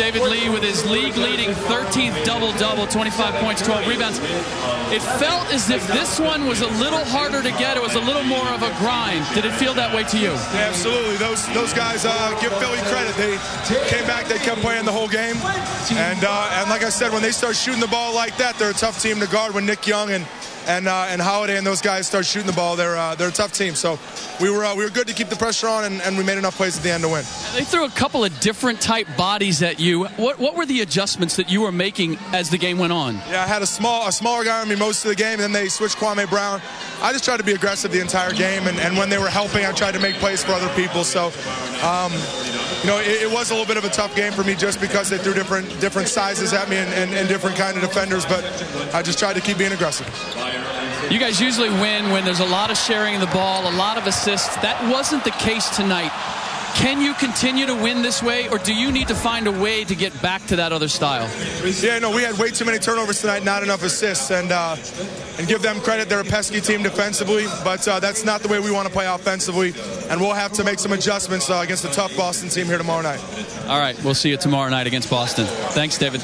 David Lee with his league leading 13th double double, 25 points, 12 rebounds. It felt as if this one was a little harder to get. It was a little more of a grind. Did it feel that way to you? Absolutely. Those those guys uh, give Philly credit. They came back. They kept playing the whole game. And uh, and like I said, when they start shooting the ball like that, they're a tough team to guard. When Nick Young and and uh, and Holiday and those guys start shooting the ball, they're uh, they're a tough team. So we were uh, we were good to keep the pressure on, and, and we made enough plays at the end to win. They threw a couple of different type bodies at you. What what were the adjustments that you were making as the game went on? Yeah, I had a small a smaller guy on me most of the game, and then they switched Kwame Brown. I just tried to be aggressive the entire game, and, and when they were helping, I tried to make plays for other people. So. Um, you know, it, it, was a little bit of a tough game for me just because they threw different different sizes at me and, and, and different kind of defenders, but I just tried to keep being aggressive. You guys usually win when there's a lot of sharing the ball, a lot of assists. That wasn't the case tonight. Can you continue to win this way, or do you need to find a way to get back to that other style? Yeah, no, we had way too many turnovers tonight, not enough assists, and uh, and give them credit. They're a pesky team defensively, but uh, that's not the way we want to play offensively, and we'll have to make some adjustments uh, against the tough Boston team here tomorrow night. All right, we'll see you tomorrow night against Boston. Thanks, David.